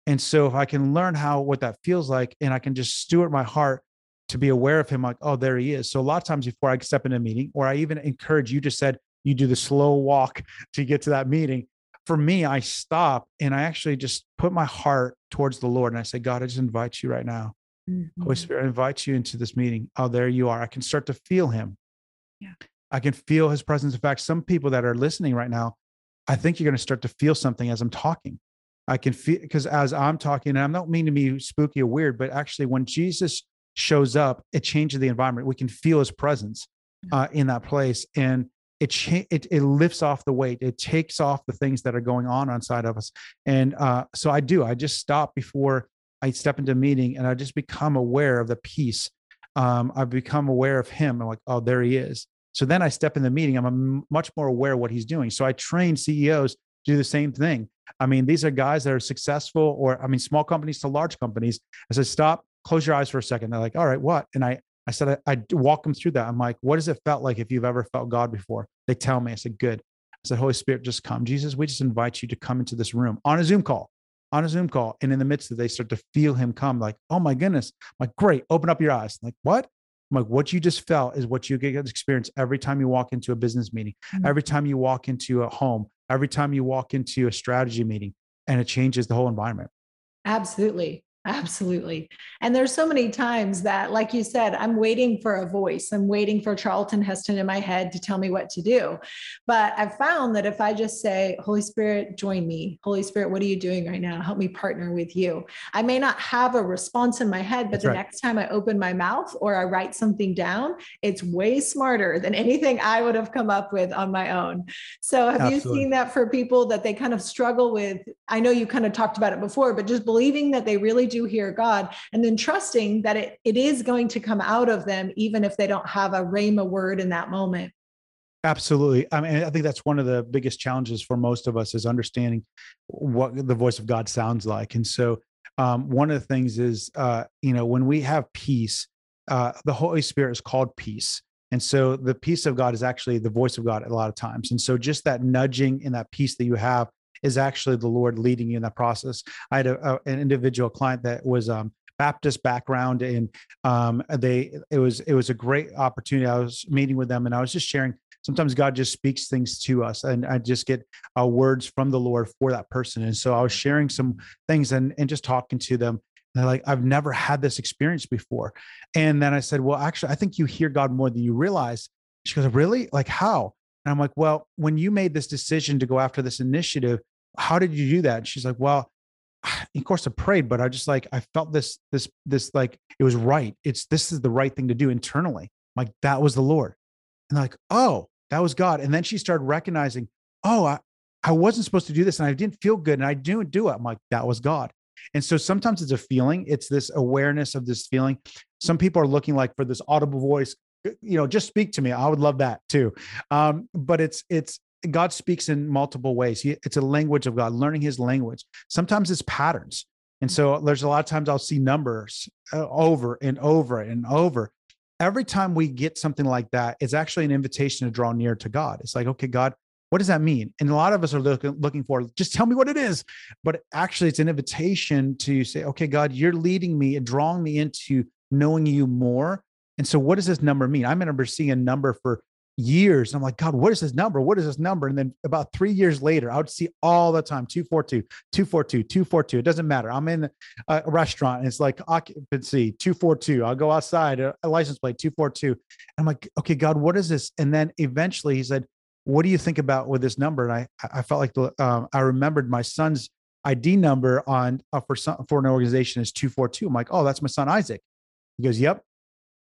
And so if i can learn how what that feels like and i can just steward my heart to be aware of him like oh there he is. So a lot of times before i step in a meeting or i even encourage you just said you do the slow walk [LAUGHS] to get to that meeting. For me i stop and i actually just put my heart towards the lord and i say god i just invite you right now. Mm-hmm. holy spirit i invite you into this meeting. Oh there you are. I can start to feel him. Yeah. I can feel his presence. In fact some people that are listening right now i think you're going to start to feel something as i'm talking. I can feel because as I'm talking, and I don't mean to be spooky or weird, but actually, when Jesus shows up, it changes the environment. We can feel his presence uh, in that place, and it, cha- it it lifts off the weight. It takes off the things that are going on inside of us. And uh, so I do. I just stop before I step into a meeting, and I just become aware of the peace. Um, I've become aware of him. I'm like, oh, there he is. So then I step in the meeting. I'm much more aware of what he's doing. So I train CEOs to do the same thing. I mean, these are guys that are successful, or I mean, small companies to large companies. As I said, stop, close your eyes for a second. They're like, all right, what? And I, I said, I, I walk them through that. I'm like, what does it felt like if you've ever felt God before? They tell me, I said, good. I said, Holy Spirit, just come. Jesus, we just invite you to come into this room on a Zoom call, on a Zoom call. And in the midst of it, they start to feel him come, like, oh my goodness. I'm like, great, open up your eyes. I'm like, what? I'm like, what you just felt is what you get to experience every time you walk into a business meeting, mm-hmm. every time you walk into a home, every time you walk into a strategy meeting, and it changes the whole environment. Absolutely. Absolutely. And there's so many times that, like you said, I'm waiting for a voice. I'm waiting for Charlton Heston in my head to tell me what to do. But I've found that if I just say, Holy Spirit, join me. Holy Spirit, what are you doing right now? Help me partner with you. I may not have a response in my head, but That's the right. next time I open my mouth or I write something down, it's way smarter than [LAUGHS] anything I would have come up with on my own. So have Absolutely. you seen that for people that they kind of struggle with? I know you kind of talked about it before, but just believing that they really do do hear God, and then trusting that it, it is going to come out of them, even if they don't have a rhema word in that moment. Absolutely. I mean, I think that's one of the biggest challenges for most of us is understanding what the voice of God sounds like. And so, um, one of the things is, uh, you know, when we have peace, uh, the Holy Spirit is called peace. And so the peace of God is actually the voice of God a lot of times. And so just that nudging and that peace that you have is actually the Lord leading you in that process. I had a, a, an individual client that was um, Baptist background, and um, they it was it was a great opportunity. I was meeting with them, and I was just sharing. Sometimes God just speaks things to us, and I just get uh, words from the Lord for that person. And so I was sharing some things and and just talking to them. And they're like, I've never had this experience before. And then I said, Well, actually, I think you hear God more than you realize. She goes, Really? Like how? And I'm like, well, when you made this decision to go after this initiative, how did you do that? And she's like, well, of course I prayed, but I just like, I felt this, this, this, like it was right. It's, this is the right thing to do internally. Like that was the Lord. And like, oh, that was God. And then she started recognizing, oh, I, I wasn't supposed to do this and I didn't feel good and I didn't do it. I'm like, that was God. And so sometimes it's a feeling, it's this awareness of this feeling. Some people are looking like for this audible voice, you know just speak to me i would love that too um, but it's it's god speaks in multiple ways. He, it's a language of god learning his language. Sometimes it's patterns. And so there's a lot of times i'll see numbers uh, over and over and over. Every time we get something like that it's actually an invitation to draw near to god. It's like okay god what does that mean? And a lot of us are looking looking for just tell me what it is. But actually it's an invitation to say okay god you're leading me and drawing me into knowing you more. And so, what does this number mean? I remember seeing a number for years. And I'm like, God, what is this number? What is this number? And then about three years later, I would see all the time 242, 242, 242. It doesn't matter. I'm in a restaurant and it's like occupancy 242. I'll go outside, a, license plate 242. I'm like, okay, God, what is this? And then eventually he said, what do you think about with this number? And I, I felt like the, um, I remembered my son's ID number on uh, for some, for an organization is 242. I'm like, oh, that's my son Isaac. He goes, yep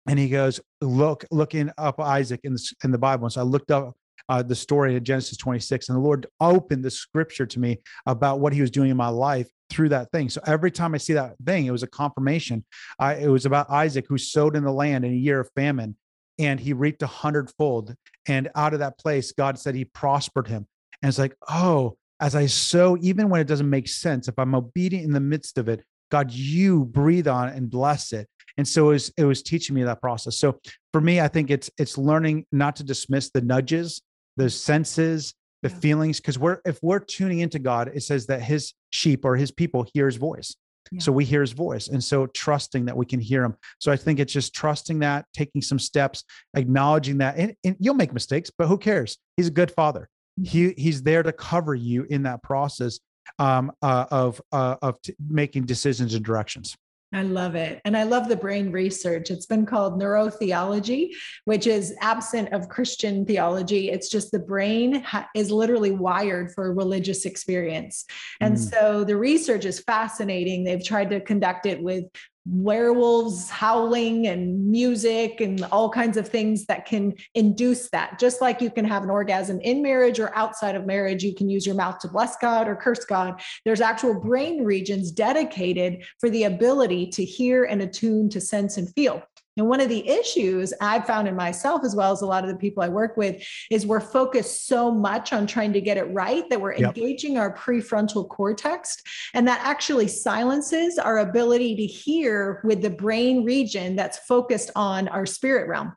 and he goes, look, looking up Isaac in the, in the Bible. And so I looked up uh, the story of Genesis 26, and the Lord opened the scripture to me about what He was doing in my life through that thing. So every time I see that thing, it was a confirmation. I, it was about Isaac who sowed in the land in a year of famine, and he reaped a hundredfold. And out of that place, God said He prospered him. And it's like, oh, as I sow, even when it doesn't make sense, if I'm obedient in the midst of it, God, you breathe on it and bless it and so it was, it was teaching me that process. So for me i think it's it's learning not to dismiss the nudges the senses the yeah. feelings because we're if we're tuning into god it says that his sheep or his people hear his voice. Yeah. so we hear his voice and so trusting that we can hear him. So i think it's just trusting that taking some steps acknowledging that and, and you'll make mistakes but who cares? He's a good father. Mm-hmm. he he's there to cover you in that process um, uh, of uh, of t- making decisions and directions I love it. And I love the brain research. It's been called neurotheology, which is absent of Christian theology. It's just the brain ha- is literally wired for a religious experience. And mm. so the research is fascinating. They've tried to conduct it with werewolves howling and music and all kinds of things that can induce that. Just like you can have an orgasm in marriage or outside of marriage, you can use your mouth to bless God or curse God. There's actual brain regions dedicated for the ability to hear and attune to sense and feel. And one of the issues I've found in myself, as well as a lot of the people I work with, is we're focused so much on trying to get it right that we're yep. engaging our prefrontal cortex. And that actually silences our ability to hear with the brain region that's focused on our spirit realm.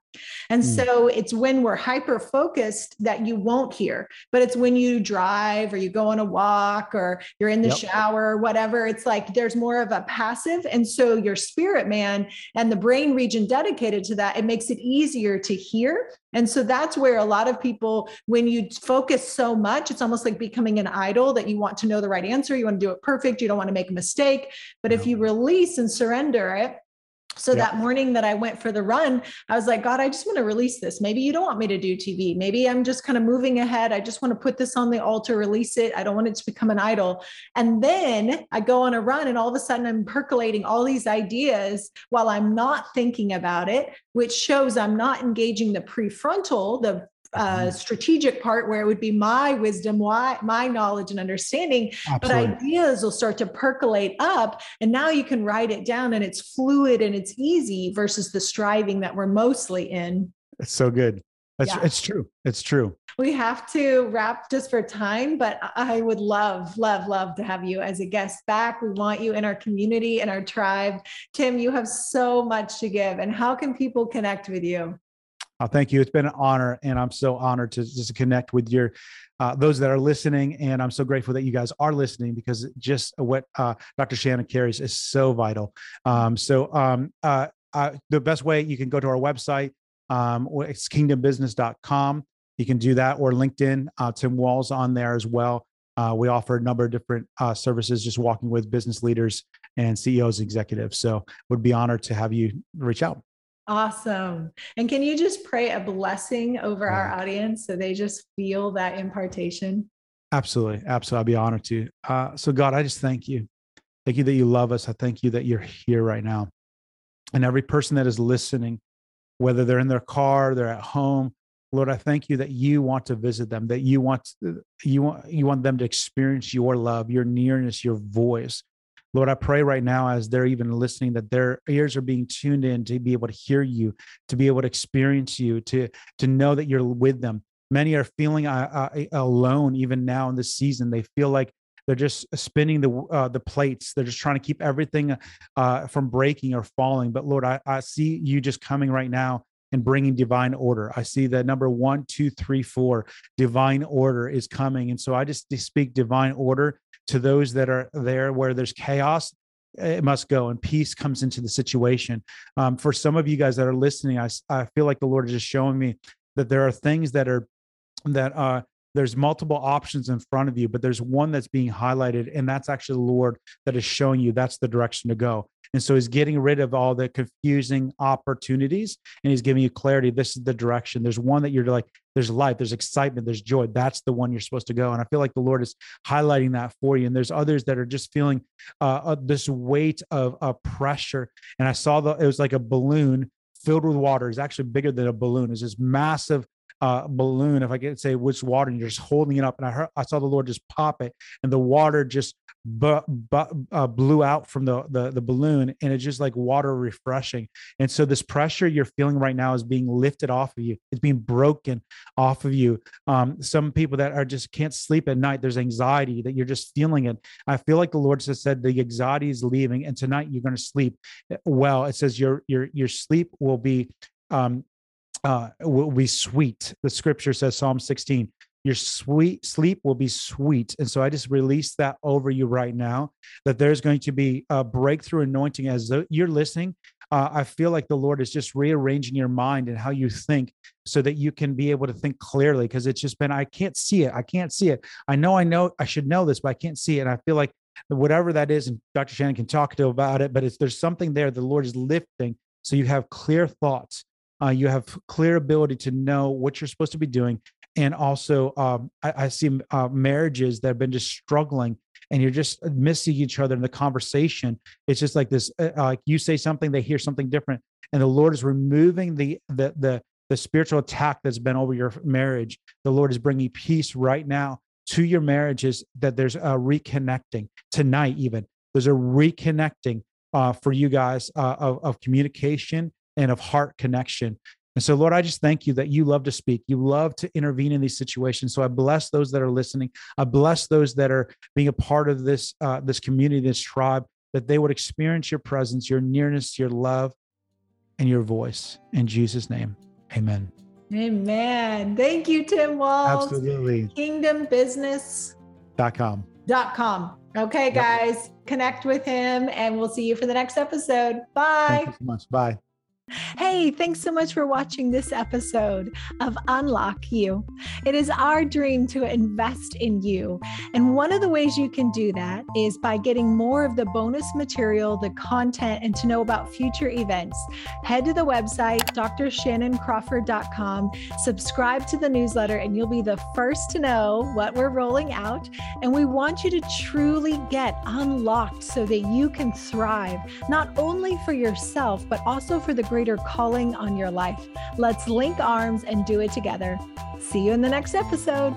And mm. so it's when we're hyper focused that you won't hear, but it's when you drive or you go on a walk or you're in the yep. shower or whatever. It's like there's more of a passive. And so your spirit man and the brain region dedicated to that, it makes it easier to hear. And so that's where a lot of people, when you focus so much, it's almost like becoming an idol that you want to know the right answer. You want to do it perfect. You don't want to make a mistake. But if you release and surrender it, so that morning that I went for the run, I was like, God, I just want to release this. Maybe you don't want me to do TV. Maybe I'm just kind of moving ahead. I just want to put this on the altar, release it. I don't want it to become an idol. And then I go on a run, and all of a sudden I'm percolating all these ideas while I'm not thinking about it, which shows I'm not engaging the prefrontal, the uh, strategic part where it would be my wisdom, why, my knowledge and understanding, Absolutely. but ideas will start to percolate up. And now you can write it down and it's fluid and it's easy versus the striving that we're mostly in. It's so good. That's yeah. it's true. It's true. We have to wrap just for time, but I would love, love, love to have you as a guest back. We want you in our community and our tribe. Tim, you have so much to give. And how can people connect with you? Oh, thank you. It's been an honor, and I'm so honored to just connect with your uh, those that are listening. And I'm so grateful that you guys are listening because just what uh, Dr. Shannon carries is so vital. Um, so um, uh, uh, the best way you can go to our website. Um, it's kingdombusiness.com. You can do that or LinkedIn. Uh, Tim Walls on there as well. Uh, we offer a number of different uh, services, just walking with business leaders and CEOs, executives. So, would be honored to have you reach out. Awesome. And can you just pray a blessing over our audience so they just feel that impartation? Absolutely. Absolutely. I'd be honored to. Uh, so, God, I just thank you. Thank you that you love us. I thank you that you're here right now. And every person that is listening, whether they're in their car, they're at home, Lord, I thank you that you want to visit them, that you want you want you want them to experience your love, your nearness, your voice. Lord, I pray right now as they're even listening that their ears are being tuned in to be able to hear you, to be able to experience you, to, to know that you're with them. Many are feeling uh, uh, alone even now in this season. They feel like they're just spinning the uh, the plates. They're just trying to keep everything uh, from breaking or falling. But Lord, I, I see you just coming right now and bringing divine order. I see that number one, two, three, four, divine order is coming. And so I just speak divine order to those that are there where there's chaos it must go and peace comes into the situation. Um, for some of you guys that are listening I, I feel like the lord is just showing me that there are things that are that uh there's multiple options in front of you but there's one that's being highlighted and that's actually the lord that is showing you that's the direction to go and so he's getting rid of all the confusing opportunities and he's giving you clarity. This is the direction. There's one that you're like, there's life, there's excitement, there's joy. That's the one you're supposed to go. And I feel like the Lord is highlighting that for you. And there's others that are just feeling uh, uh, this weight of uh, pressure. And I saw the, it was like a balloon filled with water. It's actually bigger than a balloon. It's this massive uh, balloon, if I could say which water, and you're just holding it up. And I heard, I saw the Lord just pop it, and the water just bu- bu- uh, blew out from the, the the balloon, and it's just like water refreshing. And so this pressure you're feeling right now is being lifted off of you. It's being broken off of you. Um, some people that are just can't sleep at night. There's anxiety that you're just feeling it. I feel like the Lord has said the anxiety is leaving, and tonight you're going to sleep well. It says your your your sleep will be um, uh, will be sweet. The scripture says, Psalm 16, your sweet sleep will be sweet. And so I just release that over you right now that there's going to be a breakthrough anointing as you're listening. Uh, I feel like the Lord is just rearranging your mind and how you think so that you can be able to think clearly because it's just been, I can't see it. I can't see it. I know I know I should know this, but I can't see it. And I feel like whatever that is, and Dr. Shannon can talk to about it, but it's there's something there the Lord is lifting so you have clear thoughts uh, you have clear ability to know what you're supposed to be doing and also um, I, I, see uh, marriages that have been just struggling and you're just missing each other in the conversation. It's just like this uh, like you say something they hear something different and the lord is removing the the the the spiritual attack that's been over your marriage. The lord is bringing peace right now to your marriages that there's a reconnecting tonight even. There's a reconnecting uh, for you guys uh, of, of communication and of heart connection. And so, Lord, I just thank you that you love to speak. You love to intervene in these situations. So I bless those that are listening. I bless those that are being a part of this uh, this community, this tribe, that they would experience your presence, your nearness, your love, and your voice. In Jesus' name, Amen. Amen. Thank you, Tim Walls. Absolutely. Kingdombusiness.com. Dot com. Okay, guys, yep. connect with him and we'll see you for the next episode. Bye. Thank you so much. Bye. Hey, thanks so much for watching this episode of Unlock You. It is our dream to invest in you. And one of the ways you can do that is by getting more of the bonus material, the content, and to know about future events. Head to the website, drshannoncrawford.com, subscribe to the newsletter, and you'll be the first to know what we're rolling out. And we want you to truly get unlocked so that you can thrive, not only for yourself, but also for the greater calling on your life. Let's link arms and do it together. See you in the next episode.